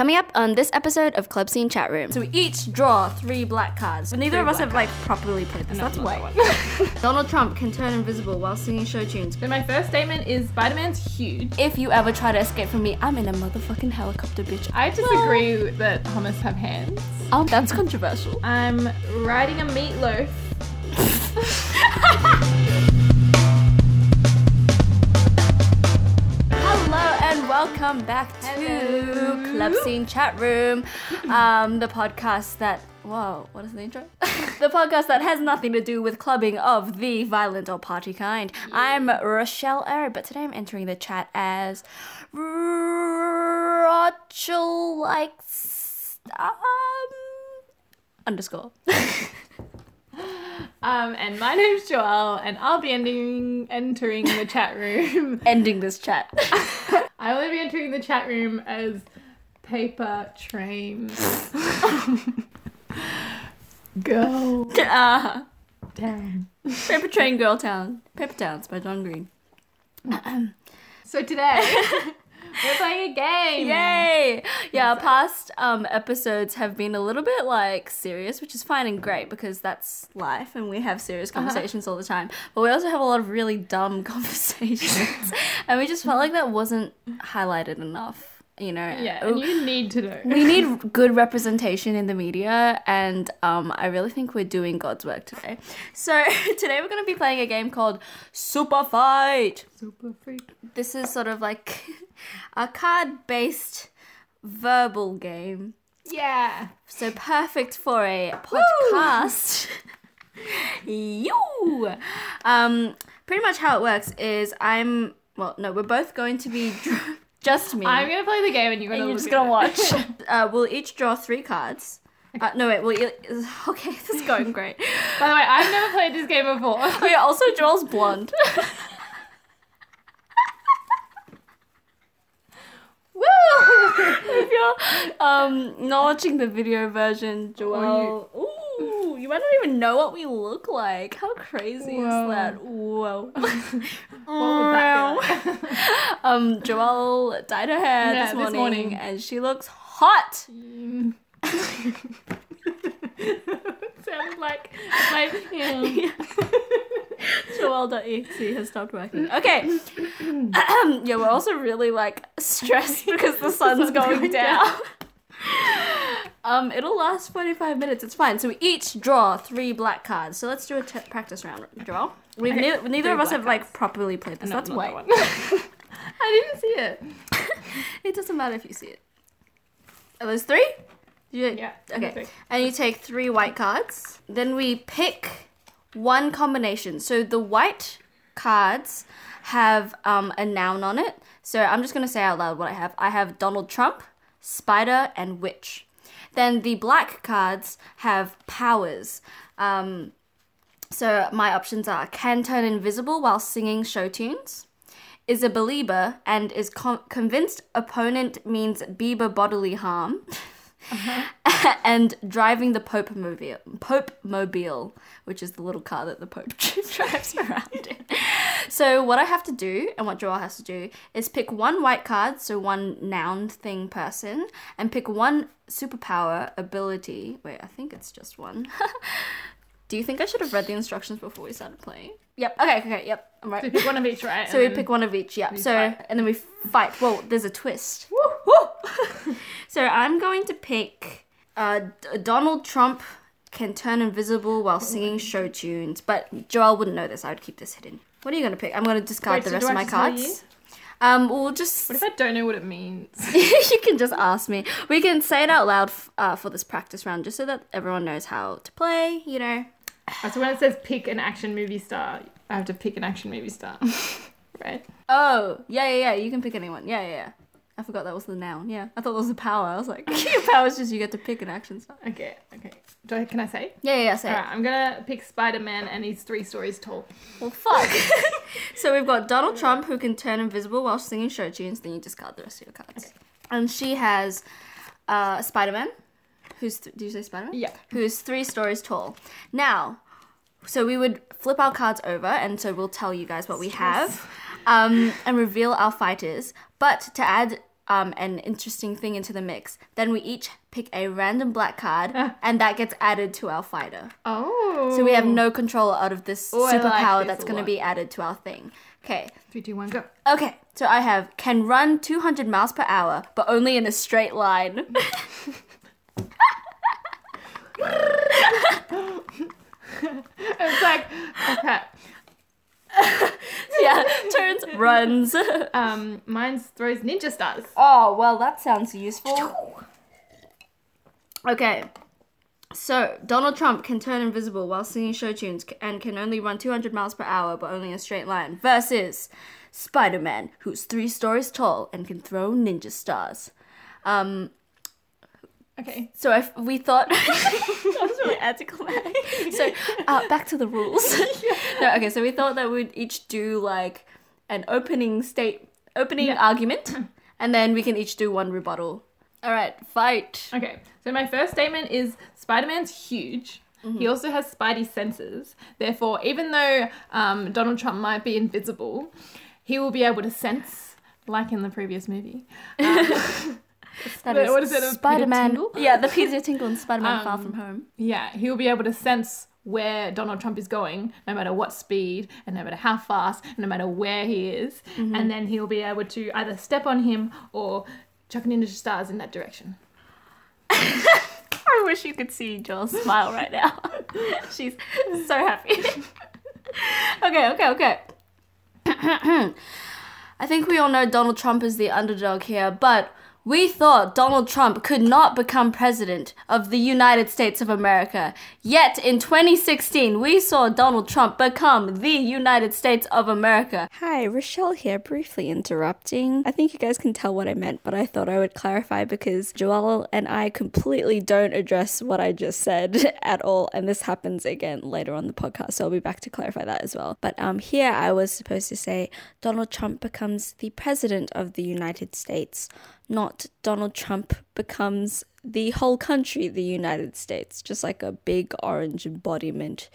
Coming up on this episode of Club Scene Chat Room. So we each draw three black cards. But Neither of us have like properly played this. That's why. Donald Trump can turn invisible while singing show tunes. So my first statement is Spider-Man's huge. If you ever try to escape from me, I'm in a motherfucking helicopter, bitch. I disagree that hummus have hands. Oh, that's controversial. I'm riding a meatloaf. welcome back to Hello. Club Scene Chat Room, um, the podcast that. Whoa, what is the intro? the podcast that has nothing to do with clubbing of the violent or party kind. I'm Rochelle Airy, but today I'm entering the chat as Rochelle likes um underscore. Um, and my name's Joelle, and I'll be ending, entering the chat room. Ending this chat. I will be entering the chat room as Paper Train. Girl uh, down. Paper Train Girl Town. Paper Towns by John Green. So today we're playing a game. Yay! Yeah, our past um, episodes have been a little bit like serious, which is fine and great because that's life and we have serious conversations all the time. But we also have a lot of really dumb conversations. and we just felt like that wasn't highlighted enough, you know? Yeah, and you need to know. we need good representation in the media, and um, I really think we're doing God's work today. So today we're going to be playing a game called Super Fight Super freak. this is sort of like a card based verbal game. Yeah. So perfect for a podcast. you. Um, pretty much how it works is I'm well, no, we're both going to be dr- just me. I'm gonna play the game, and you're gonna. and you're just gonna watch. uh, we'll each draw three cards. Uh, no, wait. We'll okay. This is going great. By the way, I've never played this game before. Oh yeah. Also, Joel's blonde. Woo! if you're um not watching the video version, Joel, ooh, you might not even know what we look like. How crazy Whoa. is that? Whoa. That like? um, Joel dyed her hair Yeah, this, this morning, morning. and she looks hot. Sounds like like him. Joel.exe has stopped working. Okay. yeah, we're also really like stressed because the sun's going, down. um, it'll last 45 minutes. It's fine. So we each draw three black cards. So let's do a t- practice round, Joel. We've Okay, ne- neither three of us have like cards. properly played this. No, That's why. that. I didn't see it. It doesn't matter if you see it. Are those three? You- Yeah. Okay. And you take three white cards. Then we pick one combination. So the white cards have um, a noun on it. So I'm just going to say out loud what I have. I have Donald Trump, spider, and witch. Then the black cards have powers. Um, so my options are can turn invisible while singing show tunes, is a believer and is con- convinced opponent means Bieber bodily harm, and driving the Pope mobile, Pope mobile, which is the little car that the Pope drives around in. So what I have to do and what Joel has to do is pick one white card, so one noun thing person, and pick one superpower ability. Wait, I think it's just one. Do you think I should have read the instructions before we started playing? Yep. Okay. Okay. Yep. I'm right. So we pick one of each, right? So we pick one of each. Yep. So fight. and then we fight. Well, there's a twist. Woo! so I'm going to pick uh, Donald Trump can turn invisible while singing show tunes, but Joel wouldn't know this. I would keep this hidden. What are you going to pick? I'm going to discard Wait, the so rest of my have to tell cards. Um, we'll just What if I don't know what it means? you can just ask me. We can say it out loud f- uh, for this practice round, just so that everyone knows how to play. You know. so when it says pick an action movie star, I have to pick an action movie star, right? Oh, yeah, yeah, yeah. You can pick anyone. Yeah, yeah, yeah. I forgot that was the noun. Yeah, I thought that was the power. I was like, your power is just you get to pick an action star. Okay, okay. Do I, can I say? Yeah, yeah, yeah. Say. Alright, I'm gonna pick Spider Man and he's three stories tall. Well, fuck. so we've got Donald Trump who can turn invisible while singing show tunes. Then you discard the rest of your cards. And she has uh, Spider Man, who's th- did you say Spider Man? Yeah. Who's three stories tall. Now, so we would flip our cards over, and so we'll tell you guys what we have, um, and reveal our fighters. But to add um, an interesting thing into the mix. Then we each pick a random black card, and that gets added to our fighter. Oh. So we have no control out of this Oh, I like superpower this that's going to be added to our thing. Okay. Three, two, one, go. Okay, so I have can run 200 miles per hour, but only in a straight line. It's like okay. yeah, turns, runs. Um, mine throws ninja stars. oh, well, that sounds useful. Okay, so Donald Trump can turn invisible while singing show tunes and can only run 200 miles per hour, but only in a straight line, versus Spider Man, who's three stories tall and can throw ninja stars. Um, Okay. So if we thought that was really anticlimactic. So uh, back to the rules. no, okay. So we thought that we'd each do like an opening state, opening Yeah. argument, and then we can each do one rebuttal. All right, fight. Okay. So my first statement is Spider-Man's huge. He also has spidey senses. Therefore, even though um, Donald Trump might be invisible, he will be able to sense, like in the previous movie. That Wait, what is it, a Spider-Man. Tingle? Yeah, the Peter Tingle and Spider-Man Far Um, From Home. Yeah, he will be able to sense where Donald Trump is going, no matter what speed, and no matter how fast, no matter where he is. And then he'll be able to either step on him or chuck ninja stars in that direction. I wish you could see Joel's smile right now. She's so happy. okay, okay, okay. I think we all know Donald Trump is the underdog here, but we thought Donald Trump could not become president of the United States of America. Yet in 2016, we saw Donald Trump become the United States of America. Hi, Rochelle here, briefly interrupting. I think you guys can tell what I meant, but I thought I would clarify because Joelle and I completely don't address what I just said at all, and this happens again later on the podcast, so I'll be back to clarify that as well. But um, here I was supposed to say Donald Trump becomes the president of the United States, not Donald Trump becomes the whole country, the United States, just like a big orange embodiment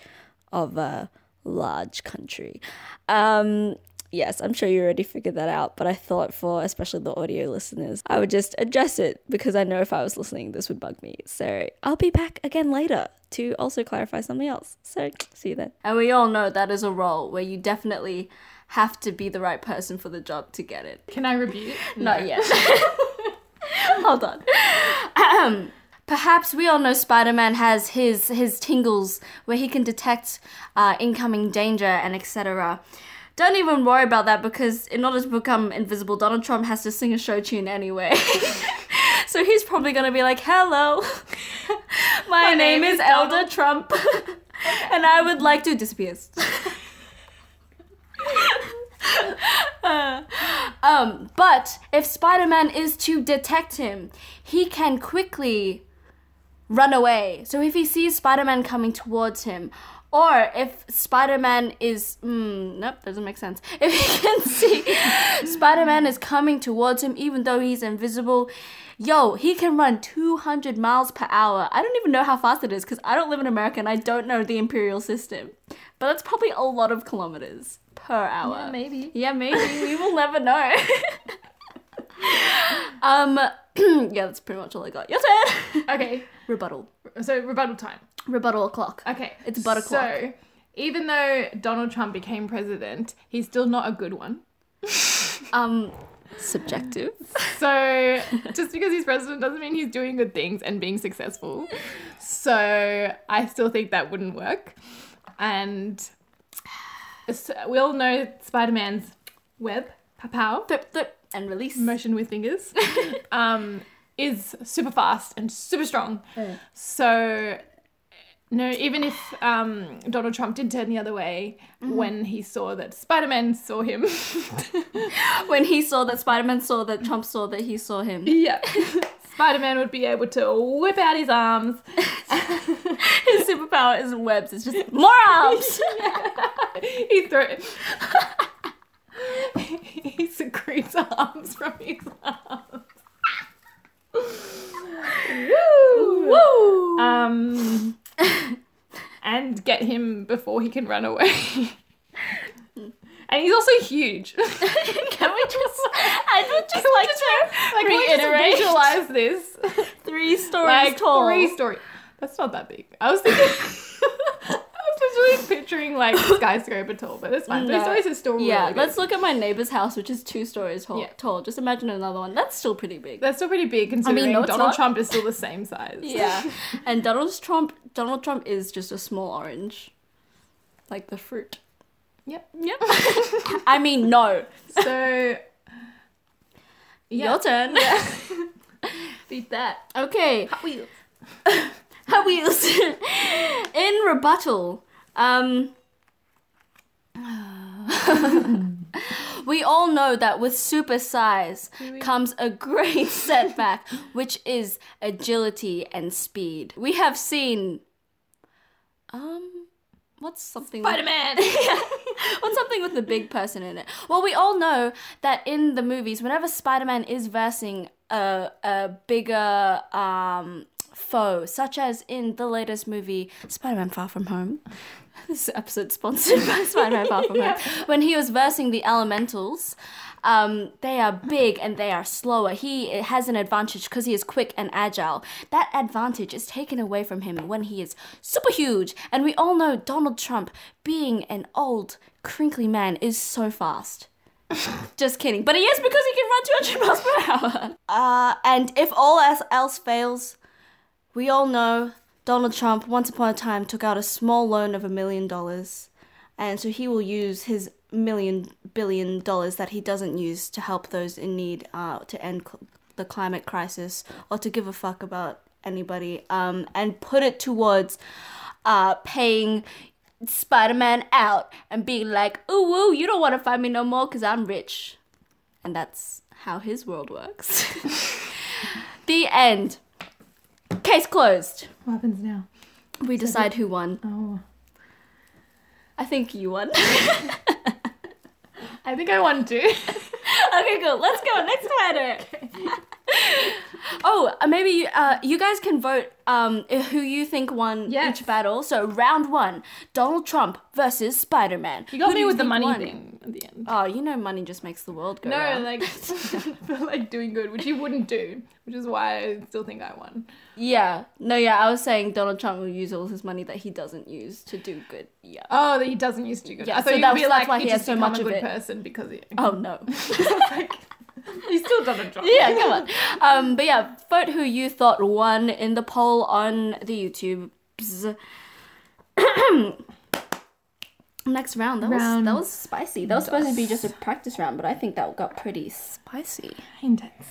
of a large country. Um, yes, I'm sure you already figured that out, but I thought for especially the audio listeners, I would just address it because I know if I was listening, this would bug me. So I'll be back again later to also clarify something else. So see you then. And we all know that is a role where you definitely have to be the right person for the job to get it. Can I rebuke? Not yet. Hold on. Perhaps we all know Spider-Man has his his tingles where he can detect uh, incoming danger and etc. Don't even worry about that because in order to become invisible, Donald Trump has to sing a show tune anyway. so he's probably gonna be like, "Hello, my, name, is Elder Trump, and I would like to disappears." Um, but if Spider Man is to detect him, he can quickly run away. So if he sees Spider Man coming towards him, or if Spider Man is. Mm, nope, doesn't make sense. If he can see Spider Man is coming towards him, even though he's invisible, yo, he can run 200 miles per hour. I don't even know how fast it is because I don't live in America and I don't know the imperial system. But that's probably a lot of kilometers per hour. Yeah, maybe. Yeah, maybe. we will never know. um, yeah, that's pretty much all I got. Your turn. Okay. Rebuttal. So rebuttal time. Rebuttal o'clock. Okay. It's butter So even though Donald Trump became president, he's still not a good one. Um, Subjective. So just because he's president doesn't mean he's doing good things and being successful. So I still think that wouldn't work. And we all know Spider Man's web, pow flip, flip, and release. motion with fingers, um, is super fast and super strong. So, no, even if um, Donald Trump did turn the other way when he saw that Spider Man saw him, when he saw that Spider Man saw that Trump saw that he saw him. yeah, Spider Man would be able to whip out his arms. His superpower is webs. It's just more arms. he throw he secretes arms from his arms. Woo! Woo! Um, and get him before he can run away. And he's also huge. Can we just? I would just like to like, just reiterate visualize this? three stories like tall. three story. That's not that big. I was thinking. I was literally picturing like skyscraper tall, but it's fine. Three No. stories is still Yeah, really let's look at my neighbor's house, which is two stories tall. Yeah. Tall. Just imagine another one. That's still pretty big. That's still pretty big considering no, Donald not. Trump is still the same size. Yeah, and Donald Trump. Donald Trump is just a small orange, like the fruit. Yep. Yep. I mean, no. So. Yeah. Your turn. Beat that. Okay. Hot Wheels. Hot Wheels. In rebuttal, um, we all know that with super size comes a great setback, which is agility and speed. We have seen, um, what's something? Spider Man. What's something with the big person in it? Well, we all know that in the movies, whenever Spider Man is versing a, a bigger um, foe, such as in the latest movie, Spider Man Far From Home. This episode sponsored by Spider Man Far From Home. When he was versing the elementals, um, they are big and they are slower. He has an advantage because he is quick and agile. That advantage is taken away from him when he is super huge. And we all know Donald Trump, being an old, crinkly man, is so fast. Just kidding. But he is because he can run 200 miles per hour. Uh, and if all else, else fails, we all know Donald Trump once upon a time took out a small loan of a million dollars. And so he will use his million billion dollars that he doesn't use to help those in need uh, to end cl- the climate crisis or to give a fuck about anybody um, and put it towards uh, paying Spider-Man out and being like, ooh, woo, you don't want to find me no more because I'm rich. And that's how his world works. the end. Case closed. What happens now? We decide who won. Oh. I think you won. I think I won too. okay, cool. Let's go. Next fighter. Oh, uh, maybe you, uh, you guys can vote um, who you think won Yes. each battle. So round one, Donald Trump versus Spider Man. You got me with the money thing at the end. Oh, you know money just makes the world go No, round. like for like doing good, which you wouldn't do, which is why I still think I won. Yeah. No, yeah, I was saying Donald Trump will use all his money that he doesn't use to do good. Yeah. Oh, that he doesn't use to do good. Yeah, I thought so you'd that's- be that's like why he he has just so become much a of good it. person because he. Oh no. like, he's still Donald Trump. yeah, come on. Um, but yeah, vote who you thought won in the poll on the YouTube. Next round. That Round was that was spicy. That was supposed to be just a practice round, but I think that got pretty spicy. Intense.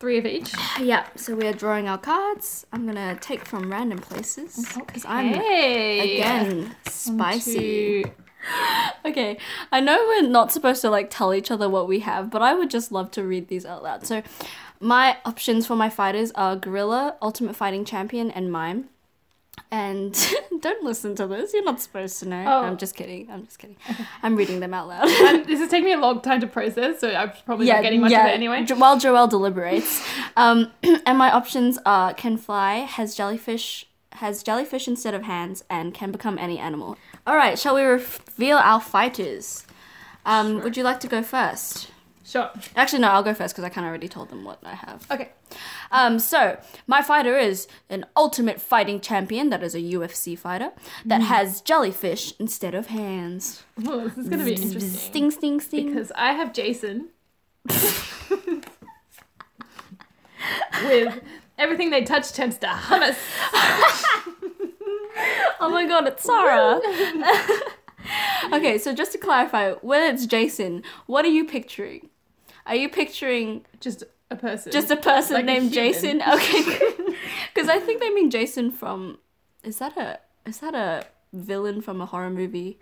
Three of each. Yeah. So we are drawing our cards. I'm gonna take from random places because I'm Hey. again spicy. Two. Okay, I know we're not supposed to like tell each other what we have, but I would just love to read these out loud. So, my options for my fighters are Gorilla, Ultimate Fighting Champion, and Mime. And don't listen to this. You're not supposed to know. Oh. I'm just kidding. I'm just kidding. I'm reading them out loud. And this is taking me a long time to process, so I'm probably not getting much of it anyway. Jo- while Joelle deliberates, um, and my options are can fly, has jellyfish, has jellyfish instead of hands, and can become any animal. All right, shall we reveal our fighters? Um, Would you like to go first? Sure. Actually, no, I'll go first because I kind of already told them what I have. Okay. Um, so my fighter is an ultimate fighting champion that is a UFC fighter Mm. that has jellyfish instead of hands. Oh, this is gonna be interesting. Sting, sting, sting. Because I have Jason. With everything they touch turns to hummus. Oh my god, it's Sarah. okay, so just to clarify, when it's Jason, what are you picturing? Are you picturing Just a person. just a person Like named human. Jason? Okay, because I think they mean Jason from. Is that a is that a villain from a horror movie?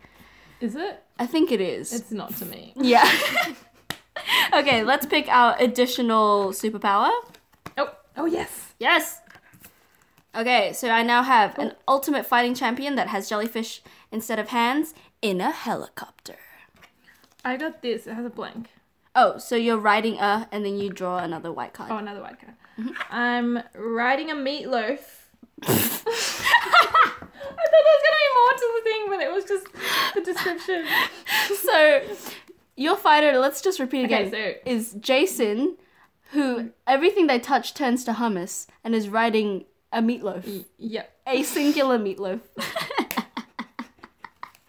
Is it? I think it is. It's not to me. yeah. okay, let's pick our additional superpower. Oh, oh yes. Yes. Okay, so I now have an ultimate fighting champion that has jellyfish instead of hands in a helicopter. I got this. It has a blank. Oh, so you're riding a, and then you draw another white card. Oh, another white card. Mm-hmm. I'm riding a meatloaf. I thought that was gonna be more to the thing, but it was just the description. So, your fighter, let's just repeat again, Okay, so- is Jason, who everything they touch turns to hummus and is riding a meatloaf. Yep. A singular meatloaf.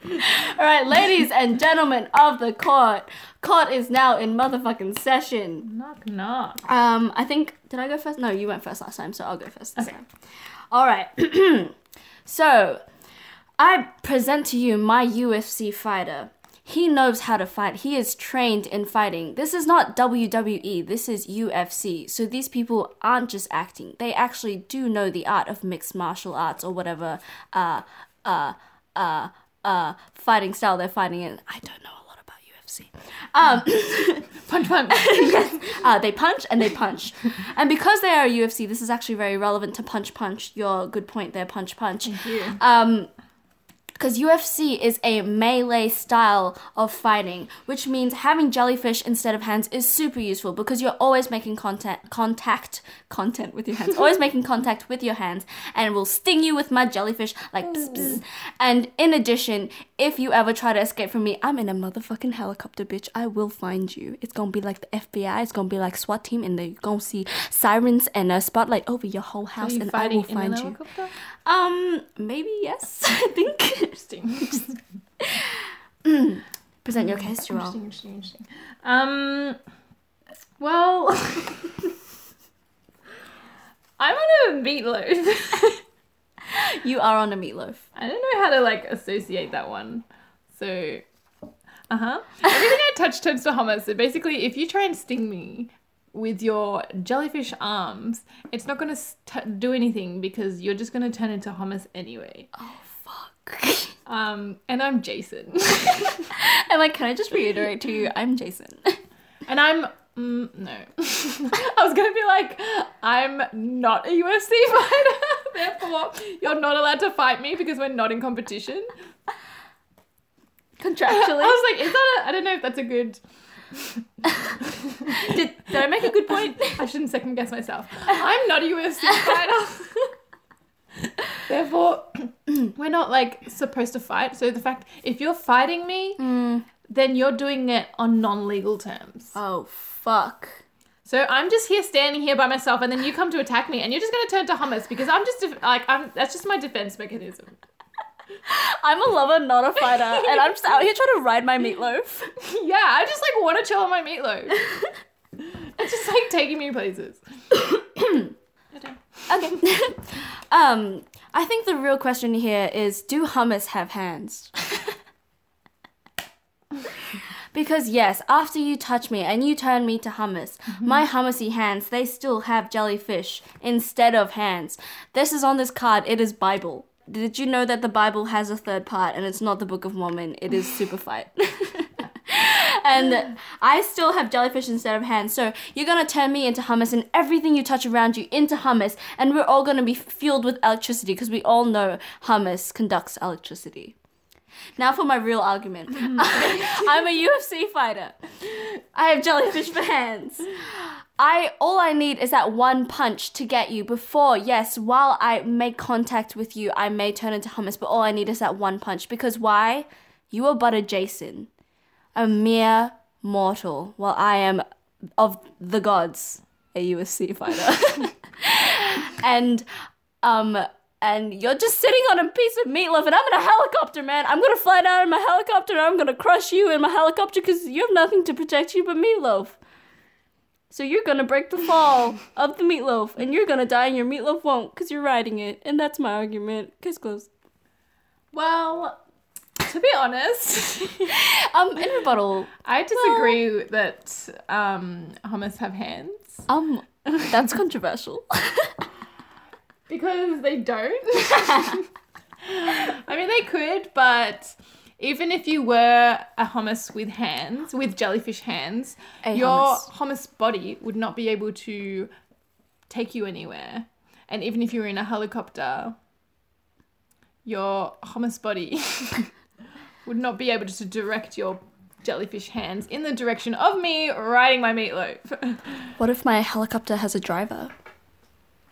All right, ladies and gentlemen of the court, court is now in motherfucking session. Knock knock. Um, I think did I go first? No, you went first last time, so I'll go first this Okay. time. All right. so, I present to you my UFC fighter. He knows how to fight. He is trained in fighting. This is not WWE. This is UFC. So these people aren't just acting. They actually do know the art of mixed martial arts or whatever uh uh uh uh fighting style they're fighting in. I don't know a lot about UFC. Um Punch punch. yes. Uh, they punch and they punch. and because they are UFC, this is actually very relevant to punch punch. Your good point there, punch punch. Thank you. Um, because UFC is a melee style of fighting, which means having jellyfish instead of hands is super useful because you're always making contact, contact, content with your hands, always making contact with your hands, and it will sting you with my jellyfish like bzz, bzz. And in addition, if you ever try to escape from me, I'm in a motherfucking helicopter, bitch. I will find you. It's gonna be like the FBI. It's gonna be like SWAT team, and they're gonna see sirens and a spotlight over your whole house, and I will find you. helicopter? Um, maybe yes. I think. Interesting. Present your case, Joelle. Interesting, interesting, interesting. Um, well, I'm on a meatloaf. You are on a meatloaf. I don't know how to like associate that one. So, uh huh. Everything I touch turns to hummus. So basically, if you try and sting me with your jellyfish arms, it's not going to st- do anything because you're just going to turn into hummus anyway. Oh. Um, and I'm Jason, and like, can I just reiterate to you, I'm Jason. and I'm. Mm, no, I was gonna be like, I'm not a UFC fighter, therefore you're not allowed to fight me because we're not in competition. Contractually, I was like, is that a, I don't know if that's a good. did, did I make a good point? I shouldn't second guess myself. I'm not a UFC fighter. Therefore, we're not like supposed to fight. So the fact if you're fighting me, mm. then you're doing it on non-legal terms. Oh fuck. So I'm just here standing here by myself, and then you come to attack me, and you're just gonna turn to hummus because I'm just def- like I'm. That's just my defense mechanism. I'm a lover, not a fighter, and I'm just out here trying to ride my meatloaf. yeah, I just like want to chill on my meatloaf. it's just like taking me places. Okay. Um, I think the real question here is do hummus have hands? because yes, after you touch me and you turn me to hummus, my hummusy hands, they still have jellyfish instead of hands. This is on this card, it is Bible. Did you know that the Bible has a third part and it's not the Book of Mormon, it is Super Fight. and I still have jellyfish instead of hands. So you're gonna turn me into hummus and everything you touch around you into hummus, and we're all gonna be fueled with electricity because we all know hummus conducts electricity. Now for my real argument. I'm a UFC fighter. I have jellyfish for hands. I all I need is that one punch to get you before, yes, while I make contact with you, I may turn into hummus, but all I need is that one punch. Because why? You are but a Jason a mere mortal, while I am of the gods, a UFC fighter. and um and you're just sitting on a piece of meatloaf and I'm in a helicopter, man. I'm gonna fly down in my helicopter and I'm gonna crush you in my helicopter because you have nothing to protect you but meatloaf. So you're gonna break the fall of the meatloaf and you're gonna die and your meatloaf won't because you're riding it. And that's my argument. Case closed. Well, to be honest, Um, in rebuttal, I disagree that um, hummus have hands um, that's controversial. because they don't. I mean, they could, but even if you were a hummus with hands, with jellyfish hands, A your hummus. hummus body would not be able to take you anywhere. And even if you were in a helicopter, your hummus body would not be able to direct your jellyfish hands in the direction of me riding my meatloaf. What if my helicopter has a driver?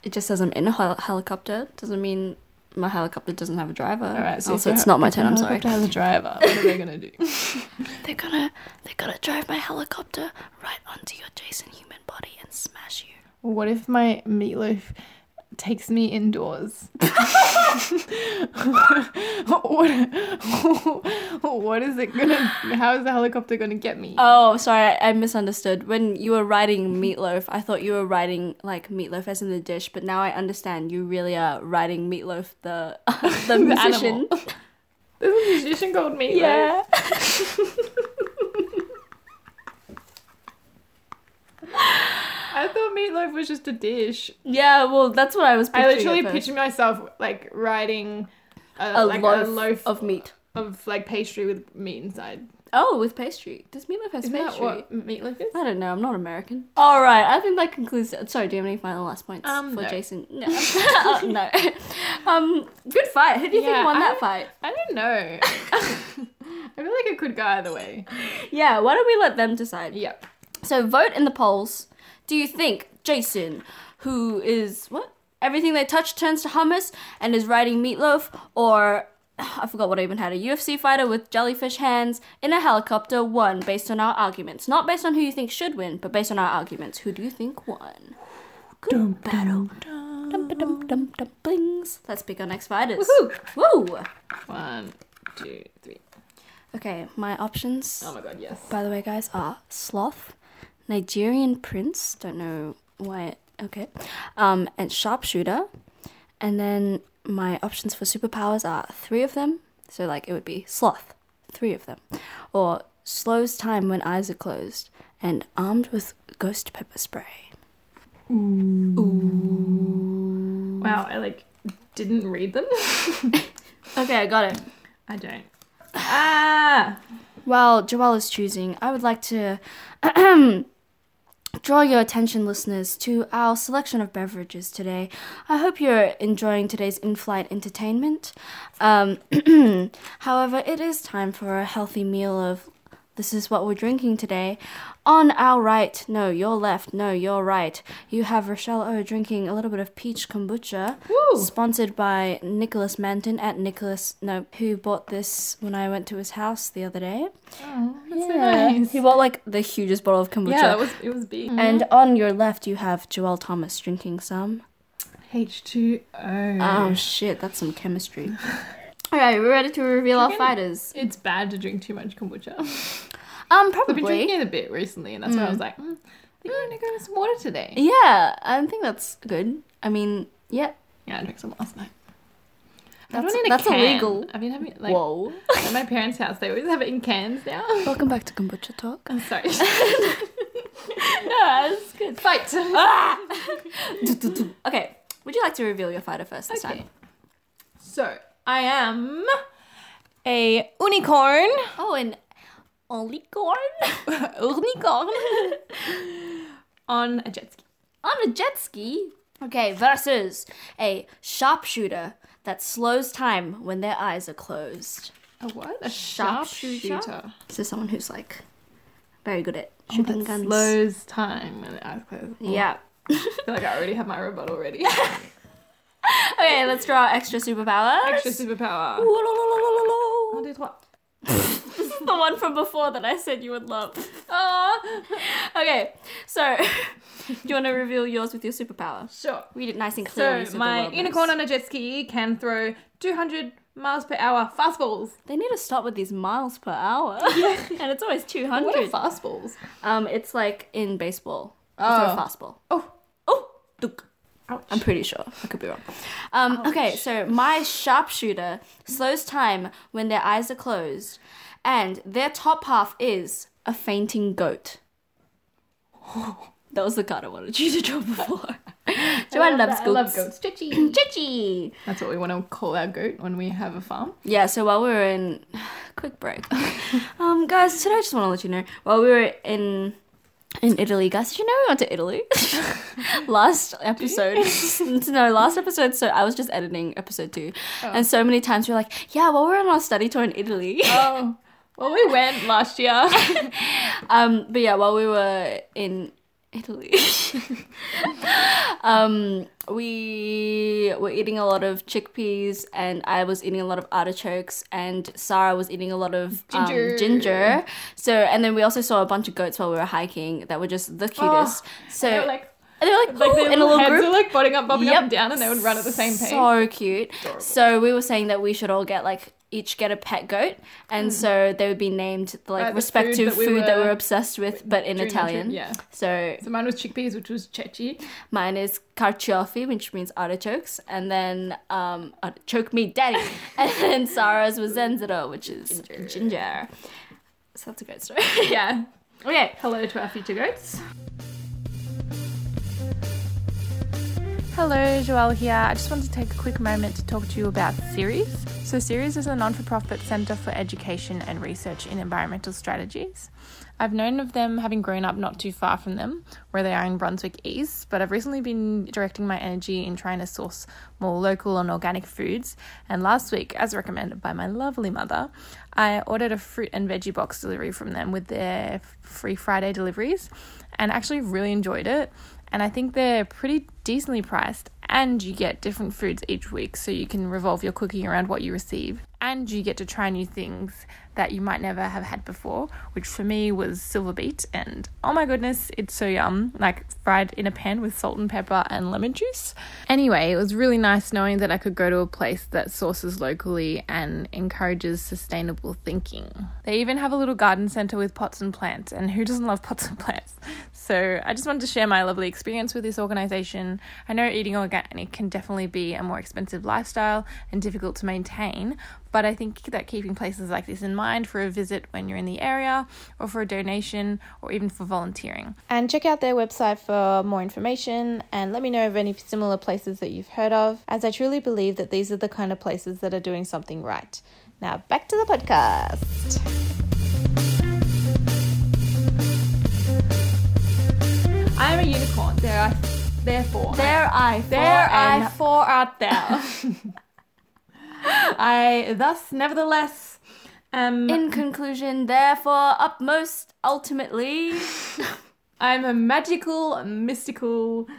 It just says I'm in a hel- helicopter. Doesn't mean my helicopter doesn't have a driver. All right, so also, it's not my turn. I'm sorry. helicopter has a driver. What are they gonna do? They're gonna they're gonna drive my helicopter right onto your Jason human body and smash you. what if my meatloaf takes me indoors? what, what is it gonna? How is the helicopter gonna get me? Oh, sorry, I, I misunderstood. When you were writing meatloaf, I thought you were writing like meatloaf as in the dish, but now I understand you really are writing meatloaf the the musician. animal. There's a musician called Meatloaf. Yeah. I thought meatloaf was just a dish. Yeah, well, that's what I was I literally at first. picture myself like riding a, a, like loaf a loaf of meat. of like pastry with meat inside. Oh, with pastry. Does meatloaf have Isn't that pastry? what meatloaf is? I don't know. I'm not American. All right. I think that concludes. It. Sorry. Do you have any final last points Um, for no. Jason? No. Uh, no. Um. Good fight. Who do you Yeah, think won that fight? I don't know. I feel like it could go either way. Yeah. Why don't we let them decide? Yep. So vote in the polls. Do you think Jason, who is what everything they touch turns to hummus and is riding meatloaf, or I forgot what I even had a UFC fighter with jellyfish hands in a helicopter won based on our arguments, not based on who you think should win, but based on our arguments. Who do you think won? Good battle. Dum ba dum dum dumplings. Let's pick our next fighters. Woohoo! Woo! One, two, three. Okay, my options. Oh my god, yes. by the way, guys, are sloth, Nigerian prince. Don't know why. Okay, um, and sharpshooter, and then my options for superpowers are three of them. So like it would be sloth, three of them, or slows time when eyes are closed, and armed with ghost pepper spray. Ooh. Wow, I like didn't read them. Okay, I got it. I don't. Ah! While Joelle is choosing, I would like to draw your attention, listeners, to our selection of beverages today. I hope you're enjoying today's in flight entertainment. Um, however, it is time for a healthy meal of this is what we're drinking today. On our right, no, your left, no, your right, you have Rochelle O drinking a little bit of peach kombucha, Woo! sponsored by Nicholas Manton at Nicholas, no, who bought this when I went to his house the other day. Oh, that's so nice. He bought like the hugest bottle of kombucha. Yeah, it was it was big. and mm-hmm. on your left, you have Joelle Thomas drinking some. H2O. Oh shit, that's some chemistry. Alright, we're ready to reveal our fighters. It's bad to drink too much kombucha. Um, probably. I've been drinking it a bit recently, and that's why I was like, mm, I think I'm gonna go with some water today. Yeah, I think that's good. I mean, yeah. Yeah, I drank some last night. I That's- a that's can. illegal. I've been having like Whoa. at my parents' house. They always have it in cans now. Welcome back to Kombucha Talk. I'm sorry. no, that's good. Fight. Okay, would you like to reveal your fighter first this Okay. time? So I am a unicorn. Oh, an alicorn unicorn on a jet ski. on a jet ski. Okay, versus a sharpshooter that slows time when their eyes are closed. A what? A Sharpshooter? sharpshooter. So someone who's like very good at Oh, shooting that guns. slows time when the eyes close. Oh, Yeah. I feel like I already have my rebuttal ready. Okay, let's draw extra superpowers. Extra superpower. Un, deux, trois. This is the one from before that I said you would love. Ah. Okay, so do you want to reveal yours with your superpower? Sure. Read it nice and clearly. So the my unicorn on a jet ski can throw 200 miles per hour fastballs. They need to stop with these miles per hour. Yeah. and it's always 200. What are fastballs? Um, it's like in baseball. Oh. It's a fastball. Oh, Oh, duk. Ouch. I'm pretty sure. I could be wrong. Um, okay, so my sharpshooter slows time when their eyes are closed, and their top half is a fainting goat. That was the card I wanted you to draw before. Joanne loves I goats. love goats. Chichi. Chichi. That's what we want to call our goat when we have a farm. Yeah, so while we were in quick break, um, guys, today I just want to let you know while we were in in Italy, guys, did you know we went to Italy last episode? no, last episode. So I was just editing episode two, and so many times we are like, yeah, while we're on our study tour in Italy. Oh, well, we went last year. um, but yeah, while we were in Italy. um, we were eating a lot of chickpeas, and I was eating a lot of artichokes, and Sarah was eating a lot of um, Ginger. ginger. So, and then we also saw a bunch of goats while we were hiking that were just the cutest. so, They were like, and they were like, like their in a little heads group. are like bobbing up, bobbing Yep. up and down, and they would run at the same pace. So cute. So we were saying that we should all get like each get a pet goat, and so they would be named like the respective food that we food that were- we're obsessed with, but in Italian. yeah. So So mine was chickpeas, which was ceci. mine is carciofi, which means artichokes, and then um artichoke me daddy, and then Sarah's was zenzero, which is ginger. So that's a great story. Yeah. Okay. Hello to our future goats. Hello, Joelle here. I just wanted to take a quick moment to talk to you about Ceres. So, Ceres is a non for profit centre for education and research in environmental strategies. I've known of them having grown up not too far from them, where they are in Brunswick East, but I've recently been directing my energy in trying to source more local and organic foods. And last week, as recommended by my lovely mother, I ordered a fruit and veggie box delivery from them with their free Friday deliveries and actually really enjoyed it and I think they're pretty decently priced. And you get different foods each week, so you can revolve your cooking around what you receive. And you get to try new things that you might never have had before, which for me was silver beet. And oh my goodness, it's so yum! Like fried in a pan with salt and pepper and lemon juice. Anyway, it was really nice knowing that I could go to a place that sources locally and encourages sustainable thinking. They even have a little garden center with pots and plants, and who doesn't love pots and plants? So I just wanted to share my lovely experience with this organization. I know eating organic can definitely be a more expensive lifestyle and difficult to maintain, but I think that keeping places like this in mind for a visit when you're in the area, or for a donation, or even for volunteering. And check out their website for more information and let me know of any similar places that you've heard of, as I truly believe that these are the kind of places that are doing something right. Now, back to the podcast. I am a unicorn. There are therefore there I there I and art thou. I thus nevertheless am in conclusion, therefore, upmost, ultimately. I'm a magical, mystical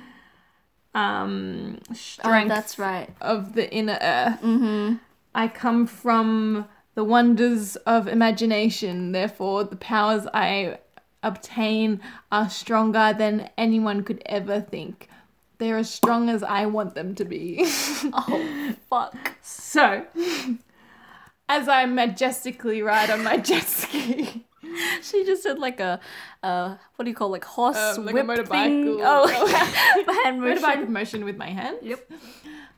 um Oh, strength that's right. of the inner earth. Mm-hmm. I come from the wonders of imagination. Therefore, the powers I obtain are stronger than anyone could ever think. They're as strong as I want them to be. Oh, fuck. so, as I majestically ride on my jet ski, She just did like a, uh, what do you call like horse Um, like a whip motorbike thing? or- Oh, hand motion. motorbike motion with my hand. Yep.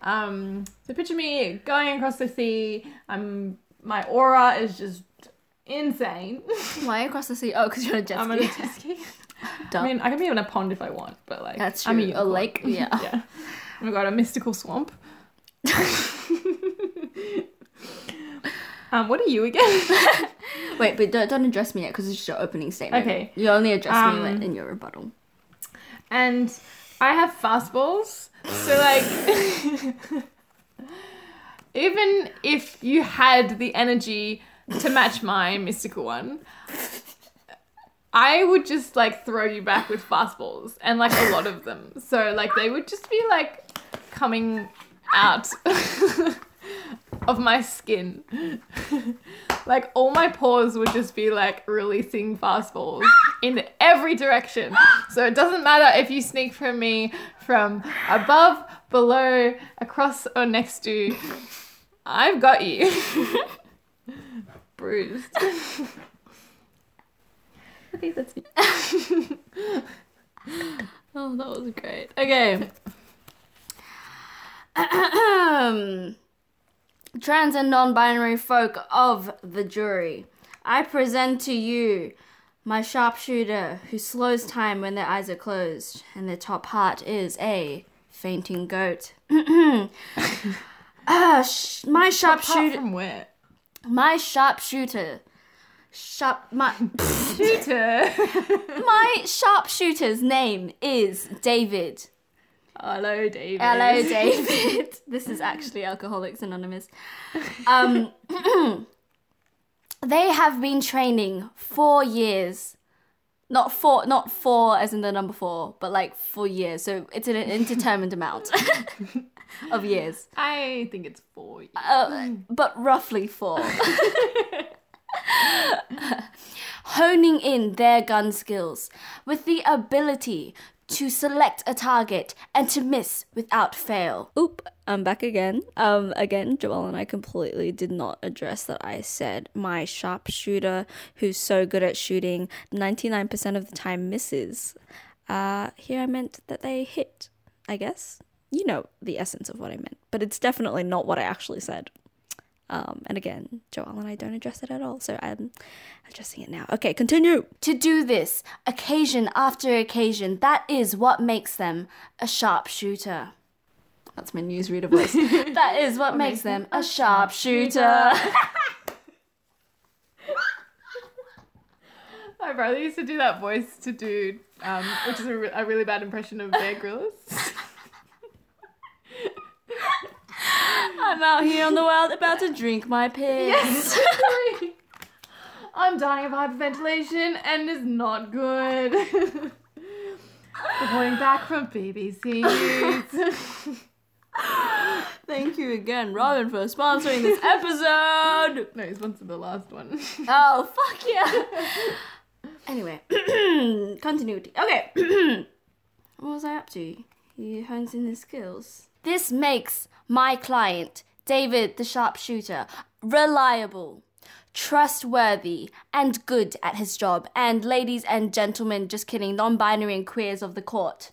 Um, so picture me going across the sea. I'm my aura is just insane. Why across the sea? Oh, because you're on a jet I'm on a jet ski. I mean, I can be in a pond if I want, but like That's true. I'm a. A unicorn. lake? Yeah. yeah. Oh my god, a mystical swamp. um, what are you again? Wait, but don't, don't address me yet because it's just your opening statement. Okay. You only address me Um, when- in your rebuttal. and I have fastballs. So like even if you had the energy to match my mystical one, I would just like throw you back with fastballs and like a lot of them. So like they would just be like coming out of my skin. like all my pores would just be like releasing fastballs in every direction. So it doesn't matter if you sneak from me from above, below, across, or next to. I've got you. Bruised. Okay, that's me. oh, that was great. Okay. Trans and non binary folk of the jury, I present to you my sharpshooter who slows time when their eyes are closed and their top part is a fainting goat. Ah, sh- my sharpshooter. from where? My sharpshooter. Sharp. My. Shooter. My sharpshooter's name is David. Hello, David. Hello, David. this is actually Alcoholics Anonymous. Um, they have been training four years Not four, not four as in the number four, but like four years. So it's an indeterminate amount of years. I think it's four. years. Uh, but roughly four. Honing in their gun skills with the ability to select a target and to miss without fail. Oop, I'm back again. Um, again, Joelle and I completely did not address that I said my sharpshooter, who's so good at shooting, 99% of the time misses. Uh, here I meant that they hit, I guess. You know the essence of what I meant, but it's definitely not what I actually said. Um, and again, Joelle and I don't address it at all, so I'm addressing it now. Okay, continue. To do this, occasion after occasion, that is what makes them a sharpshooter. That's my newsreader voice. that is what makes them a sharpshooter. My brother used to do that voice to do, um, which is a, re- a really bad impression of Bear Grylls. I'm out here on the world about to drink my piss. I'm dying of hyperventilation and it's not good. Reporting back from BBC News. Thank you again, Robin, for sponsoring this episode. no, he sponsored the last one. Oh, fuck yeah. anyway, continuity. Okay. what was I up to? He hones in his skills. This makes my client, David the sharpshooter, reliable, trustworthy, and good at his job. And ladies and gentlemen, just kidding, non binary and queers of the court.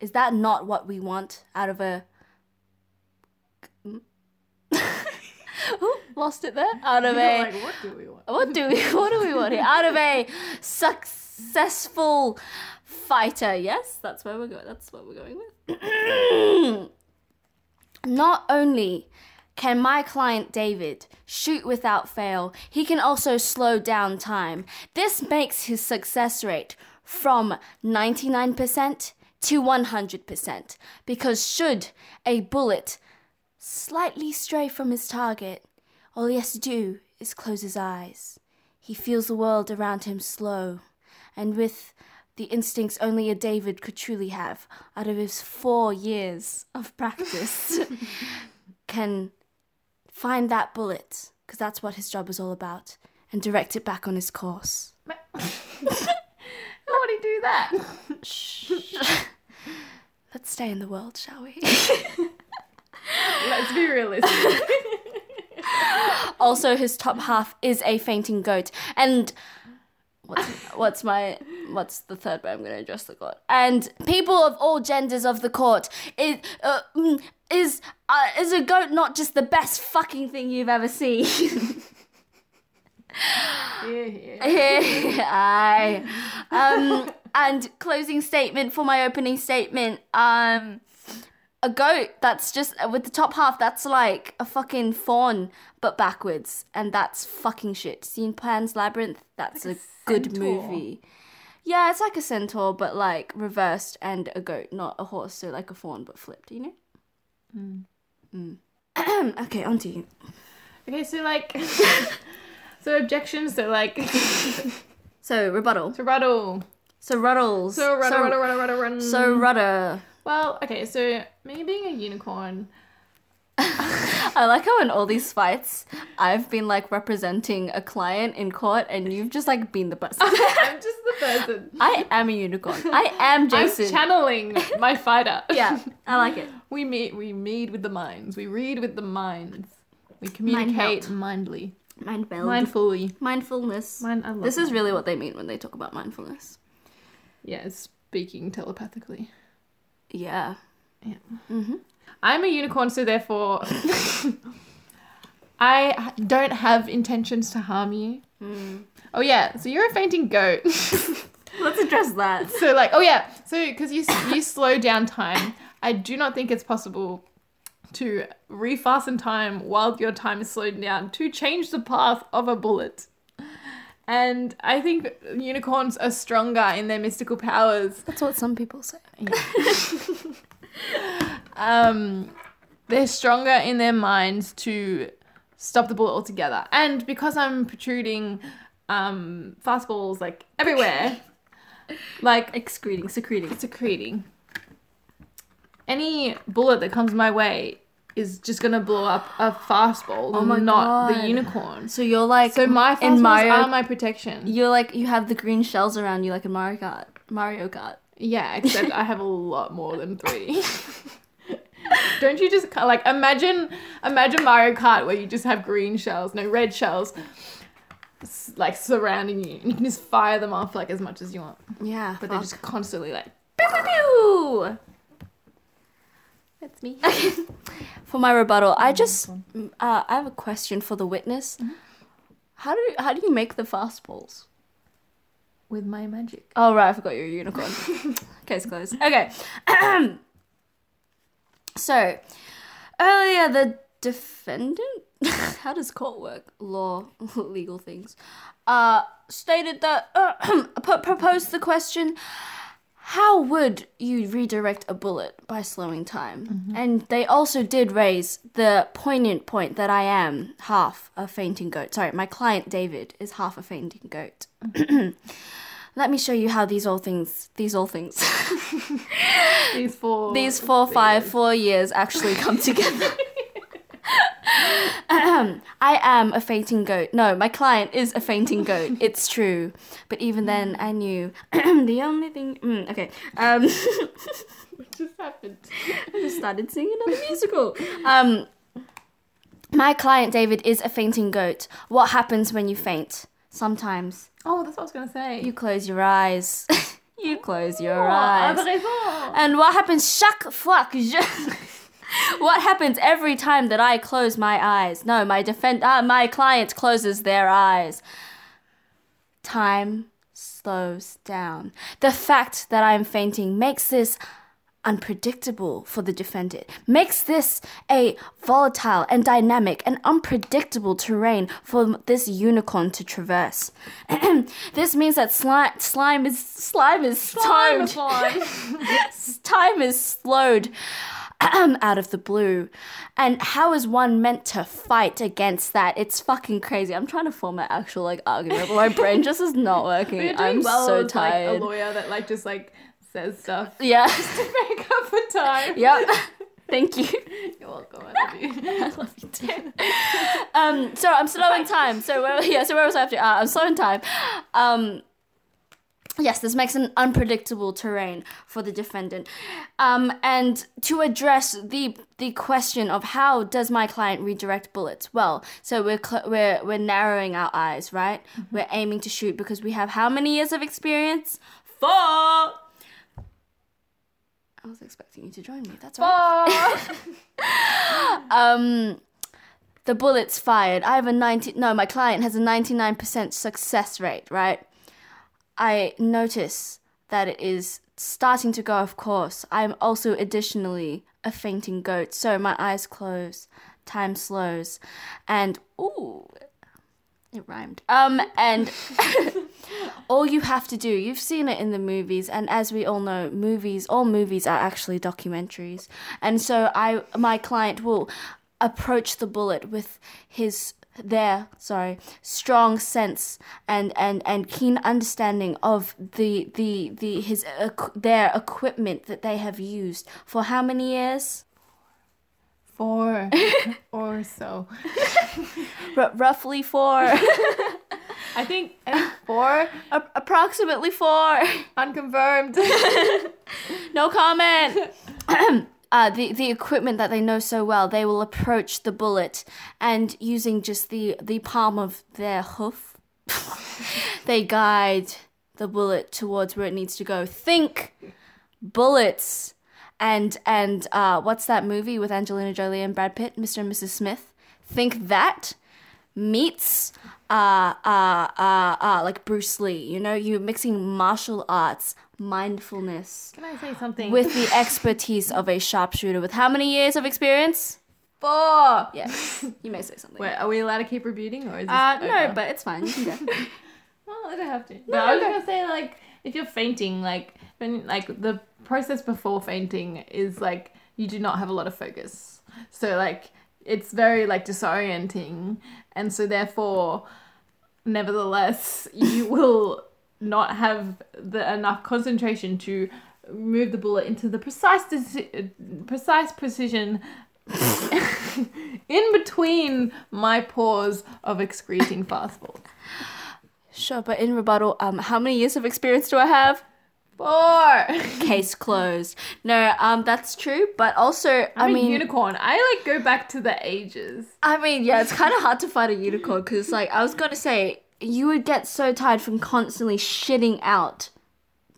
Is that not what we want out of a. Ooh, lost it there? Out of a like, what do we want? what do we what do we want here? Out of a successful fighter, yes, that's where we're going. That's what we're going with. Not only can my client David shoot without fail, he can also slow down time. This makes his success rate from 99% to 100% because should a bullet slightly stray from his target, all he has to do is close his eyes. He feels the world around him slow, and with the instincts only a David could truly have out of his four years of practice, can find that bullet, because that's what his job is all about, and direct it back on his course. How would he do that? Shh. Let's stay in the world, shall we? Let's be realistic. also, his top half is a fainting goat, and what's, what's my what's the third way I'm going to address the court? And people of all genders of the court is uh, mm, is uh, is a goat not just the best fucking thing you've ever seen? Yeah, yeah. I um and closing statement for my opening statement. Um, a goat that's just with the top half. That's like a fucking faun, but backwards, and that's fucking shit. Seen Pan's Labyrinth? That's Like a, a good movie. Yeah, it's like a centaur, but like reversed, and a goat, not a horse. So like a faun, but flipped. You know. Mm. okay, on to you. Okay, so like, so objections. So like, So rebuttal. so Ruddle. So ruddles. So rudder, so, rudder, rudder, rudder, run. so rudder. Well, okay. So me being a unicorn. I like how in all these fights, I've been like representing a client in court, and you've just like been the person. I'm just the person. I am a unicorn. I am Jason. I'm channeling my fighter. yeah, I like it. We meet. We meet with the minds. We read with the minds. We communicate melt. mindly, Mind meld. mindfully. Mindfulness. Mind. I love this is really what they mean when they talk about mindfulness. Yeah, speaking telepathically. Yeah. yeah. Mm-hmm. I'm a unicorn, so therefore, I don't have intentions to harm you. Hmm. Oh yeah, so you're a fainting goat. Let's address that. so like, oh yeah, so because you you slow down time, I do not think it's possible to refasten time while your time is slowed down to change the path of a bullet. And I think unicorns are stronger in their mystical powers That's what some people say. um, they're stronger in their minds to stop the bullet altogether. And because I'm protruding um, fastballs like everywhere, like Excreting, secreting. secreting. Any bullet that comes my way is just gonna blow up a fastball, Oh my not God. the unicorn. So you're like So my fastballs Mario. are my protection. You're like you have the green shells around you like in Mario Kart. Mario Kart. Yeah, except I have a lot more than three. Don't you just like imagine imagine Mario Kart where you just have green shells, no red shells, like surrounding you. And you can just fire them off like as much as you want, Yeah, but they're just constantly like. pew pew pew. That's me. For my rebuttal, I just mm, uh, I have a question for the witness. Mm-hmm. How do you, how do you make the fastballs? With my magic. Oh right, I forgot you're a unicorn. Case closed. Okay. so earlier the defendant how does court work? Law legal things. Uh stated that uh, proposed the question how would you redirect a bullet by slowing time? Mm-hmm. And they also did raise the poignant point that I am half a fainting goat. Sorry, my client David is half a fainting goat. Mm-hmm. Let me show you how these all things, these all things, These four. these four, five, four years actually come together. I am a fainting goat. No, my client is a fainting goat. It's true. But even then, I knew the only thing. Mm, okay. Um, What just happened? I just started singing another musical. Um, my client David is a fainting goat. What happens when you faint? Sometimes Oh, that's what I was gonna say. you close your eyes. you close your Oh, eyes. And what happens chaque fois que je... what happens every time that I close my eyes? No, my defend uh, my client closes their eyes. Time slows down. The fact that I'm fainting makes this unpredictable for the defendant. Makes this a volatile and dynamic and unpredictable terrain for this unicorn to traverse. this means that slime, slime is slime is slime. time is slowed out of the blue. And how is one meant to fight against that? It's fucking crazy. I'm trying to form an actual like argument, but my brain just is not working. I'm well so as, tired. Like, a lawyer that like just like says stuff yeah. to make up for time. yep. Thank you. You're welcome. I love you. I love you too. um, so I'm slow in time. So where, yeah, so where was I after? Uh, I'm slow in time. Um, yes, this makes an unpredictable terrain for the defendant. Um, and to address the the question of how does my client redirect bullets? Well, so we're cl- we're we're narrowing our eyes, right? We're aiming to shoot because we have how many years of experience? Four. I was expecting you to join me. That's right. um the bullets fired i have a 90 no my client has a 99% success rate right i notice that it is starting to go off course. I'm also additionally a fainting goat so my eyes close time slows and ooh it rhymed. Um and all you have to do you've seen it in the movies and as we all know movies all movies are actually documentaries. And so i my client will approach the bullet with his their sorry strong sense and and and keen understanding of the the the his equ- their equipment that they have used for how many years Four or so. R- roughly four I think, I think four. Approximately four Unconfirmed. no comment. Uh, the the equipment that they know so well, they will approach the bullet and using just the the palm of their hoof, they guide the bullet towards where it needs to go. Think bullets and and uh, what's that movie with Angelina Jolie and Brad Pitt, Mr. and Mrs. Smith? Think that meets uh uh uh uh like Bruce Lee. You know, you're mixing martial arts, mindfulness Can I say something? with the expertise of a sharpshooter with how many years of experience? four. Yeah, you may say something. Wait, are we allowed to keep repeating or is this uh, no, over? but it's fine. You can go. Well, I don't have to. No, I was gonna say like if you're fainting, like when like the process before fainting is like you do not have a lot of focus. So like it's very like disorienting, and so therefore nevertheless, you will not have the enough concentration to move the bullet into the precise precise precision in between my pause of excreting fastballs. Sure, but in rebuttal, um, how many years of experience do I have? Four. Case closed. No, um, that's true, but also, I I'm mean, a unicorn. I like go back to the ages. I mean, yeah, it's kind of hard to find a unicorn because, like, I was gonna say you would get so tired from constantly shitting out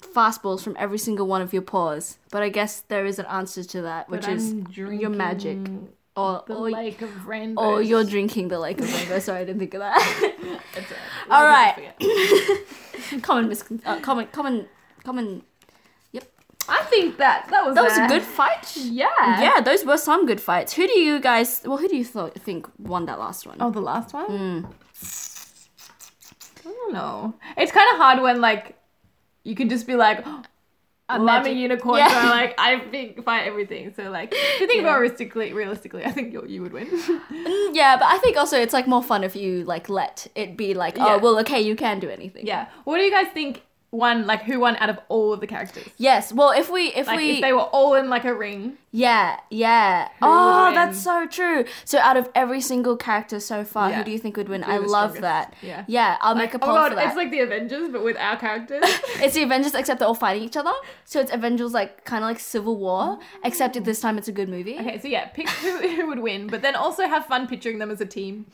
fastballs from every single one of your paws. But I guess there is an answer to that, which But is your magic, or The or, lake of rainbows. or you're drinking the lake of rainbow. Sorry, I didn't think of that. All a lot of right. common miscon- uh, common common common. I think that that was That was a good fight. Yeah. Yeah, those were some good fights. Who do you guys? Well, who do you th- think won that last one? Oh, the last one. Hmm. I don't know. It's kind of hard when like you can just be like, oh, I'm a unicorn, Yeah. so like I think fight everything. So like, if you think more realistically, realistically, I think you you would win. Mm, Yeah, but I think also it's like more fun if you like let it be like, Yeah. oh well, okay, you can do anything. yeah. What do you guys think? Won like who won out of all of the characters? Yes. Well, if we if Like we if they were all in like a ring. yeah yeah. Oh, that's so true. So out of every single character so far, Yeah. who do you think would win? I love strongest. that. Yeah. Yeah, I'll make a poll oh poll god, for that. it's like the Avengers but with our characters. It's the Avengers, except they're all fighting each other. So it's Avengers, like kind of like Civil War, except at this time it's a good movie. okay, so yeah, pick who, who would win, but then also have fun picturing them as a team.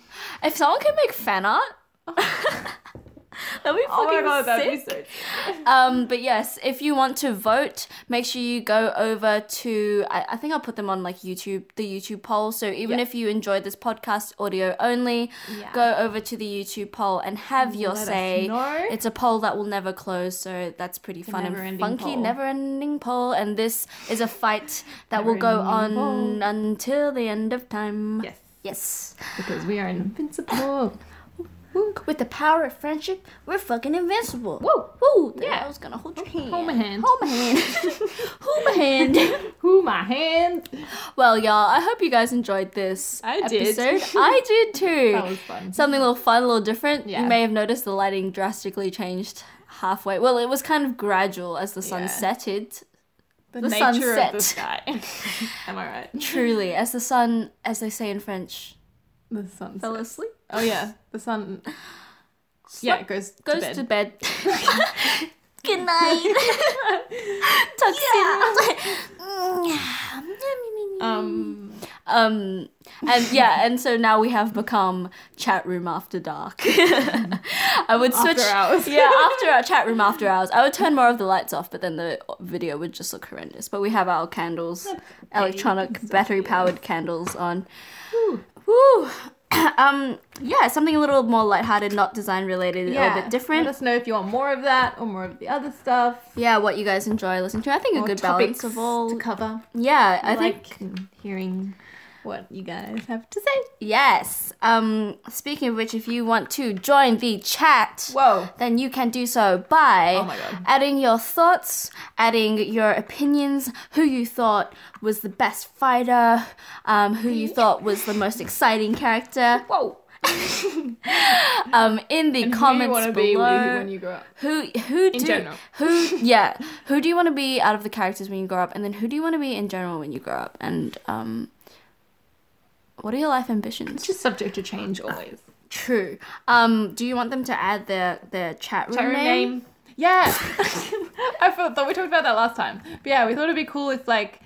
If someone can make fan art, oh. that'd be Oh my god, that'd be. Um, but yes, if you want to vote, make sure you go over to. I, I think I'll put them on like YouTube, the YouTube poll. So even Yeah. if you enjoyed this podcast audio only, Yeah. go over to the YouTube poll and have your Let say. It's a poll that will never close, so that's pretty fun and funky, poll. never-ending poll. And this is a fight that will go on poll. until the end of time. Yes. Yes. Because we are invincible. With the power of friendship, we're fucking invincible. Whoa. Woo! Yeah. I was gonna hold your hand. Hold my hand. Hold my hand. hold my hand. Who my hand? Well, y'all, I hope you guys enjoyed this I did. I did too. That was fun. Something a little fun, a little different. Yeah. You may have noticed the lighting drastically changed halfway. Well, it was kind of gradual as the sun Yeah. setted. The, The nature of the sky. Am I right? Truly, as the sun, as they say in French, The sun fell asleep. Oh yeah, the sun. Yeah, it goes Goes to bed. Good night. Tuxedo. Um, Um, and yeah, and so now we have become chat room after dark. I would switch. After hours. yeah, after our chat room after hours, I would turn more of the lights off, but then the video would just look horrendous. But we have our candles, electronic battery powered candles on. Woo. um, yeah, something a little more lighthearted, not design related, a little bit different. Let us know if you want more of that or more of the other stuff. yeah, what you guys enjoy listening to. I think a good balance of all. to cover. Yeah, I I think hearing what you guys have to say. Yes. Um, speaking of which, if you want to join the chat, Whoa. then you can do so by Oh adding your thoughts, adding your opinions, who you thought was the best fighter, um, who you thought was the most exciting character, Whoa. um, in the And comments who you below. be when you grow up? who who do general. who yeah who do you want to be out of the characters when you grow up, and then who do you want to be in general when you grow up, and um, what are your life ambitions? It's just subject to change always. True. Um, do you want them to add their their chat room, Chat room name? name. Yeah. I thought, thought we talked about that last time. But yeah, we thought it'd be cool if like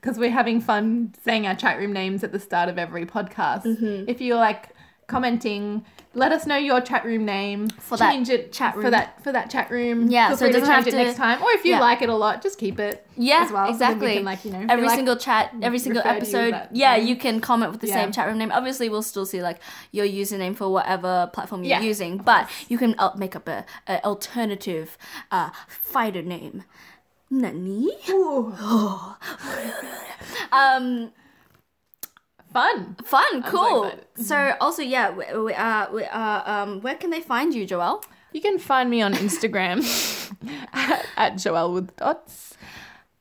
because we're having fun saying our chat room names at the start of every podcast. Mm-hmm. If you're like commenting, let us know your chat room name For that change it chat for room. that for that chat room. Yeah, Feel so it free to doesn't change have it to- next time. Or if you yeah. like it a lot, just keep it. Yeah, as well, so then we exactly. can, like, you know, every like single chat, every single refer to you episode. that Yeah, name. you can comment with the Yeah. same chat room name. Obviously, we'll still see like your username for whatever platform you're Yeah, using, but you can uh, make up a, a alternative uh, fighter name. Nani? um, Fun. fun, cool. excited. So, also, yeah, we, we, uh, we, uh, um, where can they find you, Joelle? You can find me on Instagram at, at Joelle with dots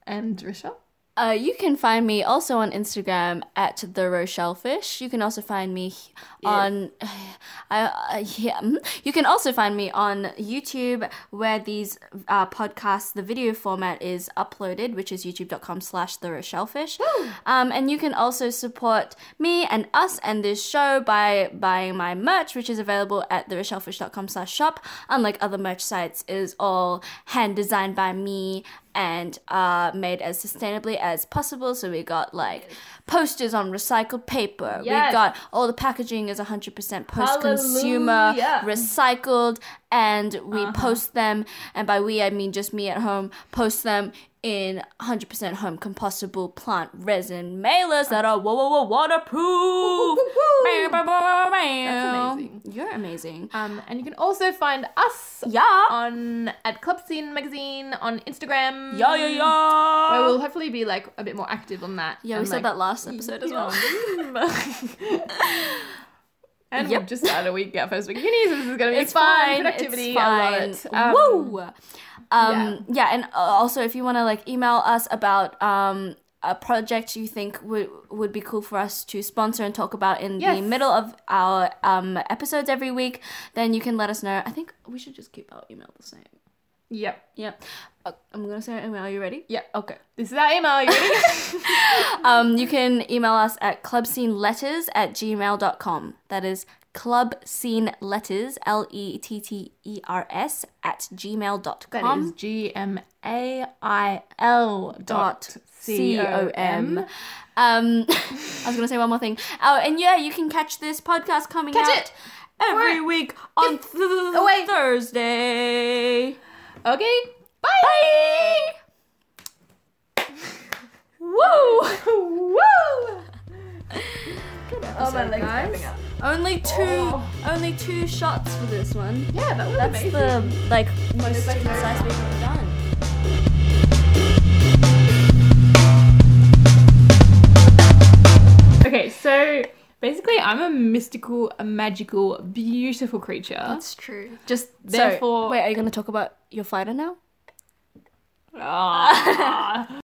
and Risha. Uh, you can find me also on Instagram at the Rochellefish. You can also find me on. I uh, yeah. mm. You can also find me on YouTube, where these uh, podcasts, the video format is uploaded, which is youtube.com/slash the Rochellefish. Um, and you can also support me and us and this show by buying my merch, which is available at therochellefish.com/slash shop. Unlike other merch sites, it is all hand designed by me and uh, made as sustainably as possible. So we got like posters on recycled paper. Yes. We got all the packaging is 100% post consumer recycled, and we Uh-huh. post them. And by we, I mean just me at home. Post them in 100% home compostable plant resin mailers that are whoa, whoa, whoa, waterproof. That's amazing. You're amazing. Um, and you can also find us Yeah. on at Club Scene Magazine on Instagram. Yeah, yeah, yeah. Where we'll hopefully be like a bit more active on that. Yeah, we and, said that last episode as well. and Yep. we've just started a week, our first week of uni, so this is gonna be It's fun, fine. productivity. It's fine. it. Um, Woo! Um, yeah. and uh, also if you want to like email us about um a project you think would would be cool for us to sponsor and talk about in the middle of our um episodes every week, then you can let us know. I think we should just keep our email the same. Yep. Yep. Uh, I'm gonna say our email. Are you ready? Yeah. Okay. This is our email. You ready? Um, you can email us at clubsceneletters at gmail.com. That is club scene letters, L E T T E R S, at that gmail.com. is G M A I L dot C O M. Um, I was gonna say one more thing. Oh, and yeah, you can catch this podcast coming Catch out it. every Right. week on th- away. Thursday. Okay. Bye. Woo! Woo! Oh my leg's cramping up. Only two, Oh. only two shots for this one. Yeah, that was That's amazing. the like most like concise we've ever done. Okay, so basically, I'm a mystical, a magical, beautiful creature. That's true. Just Therefore- so, wait, are you gonna talk about your fighter now? Ah.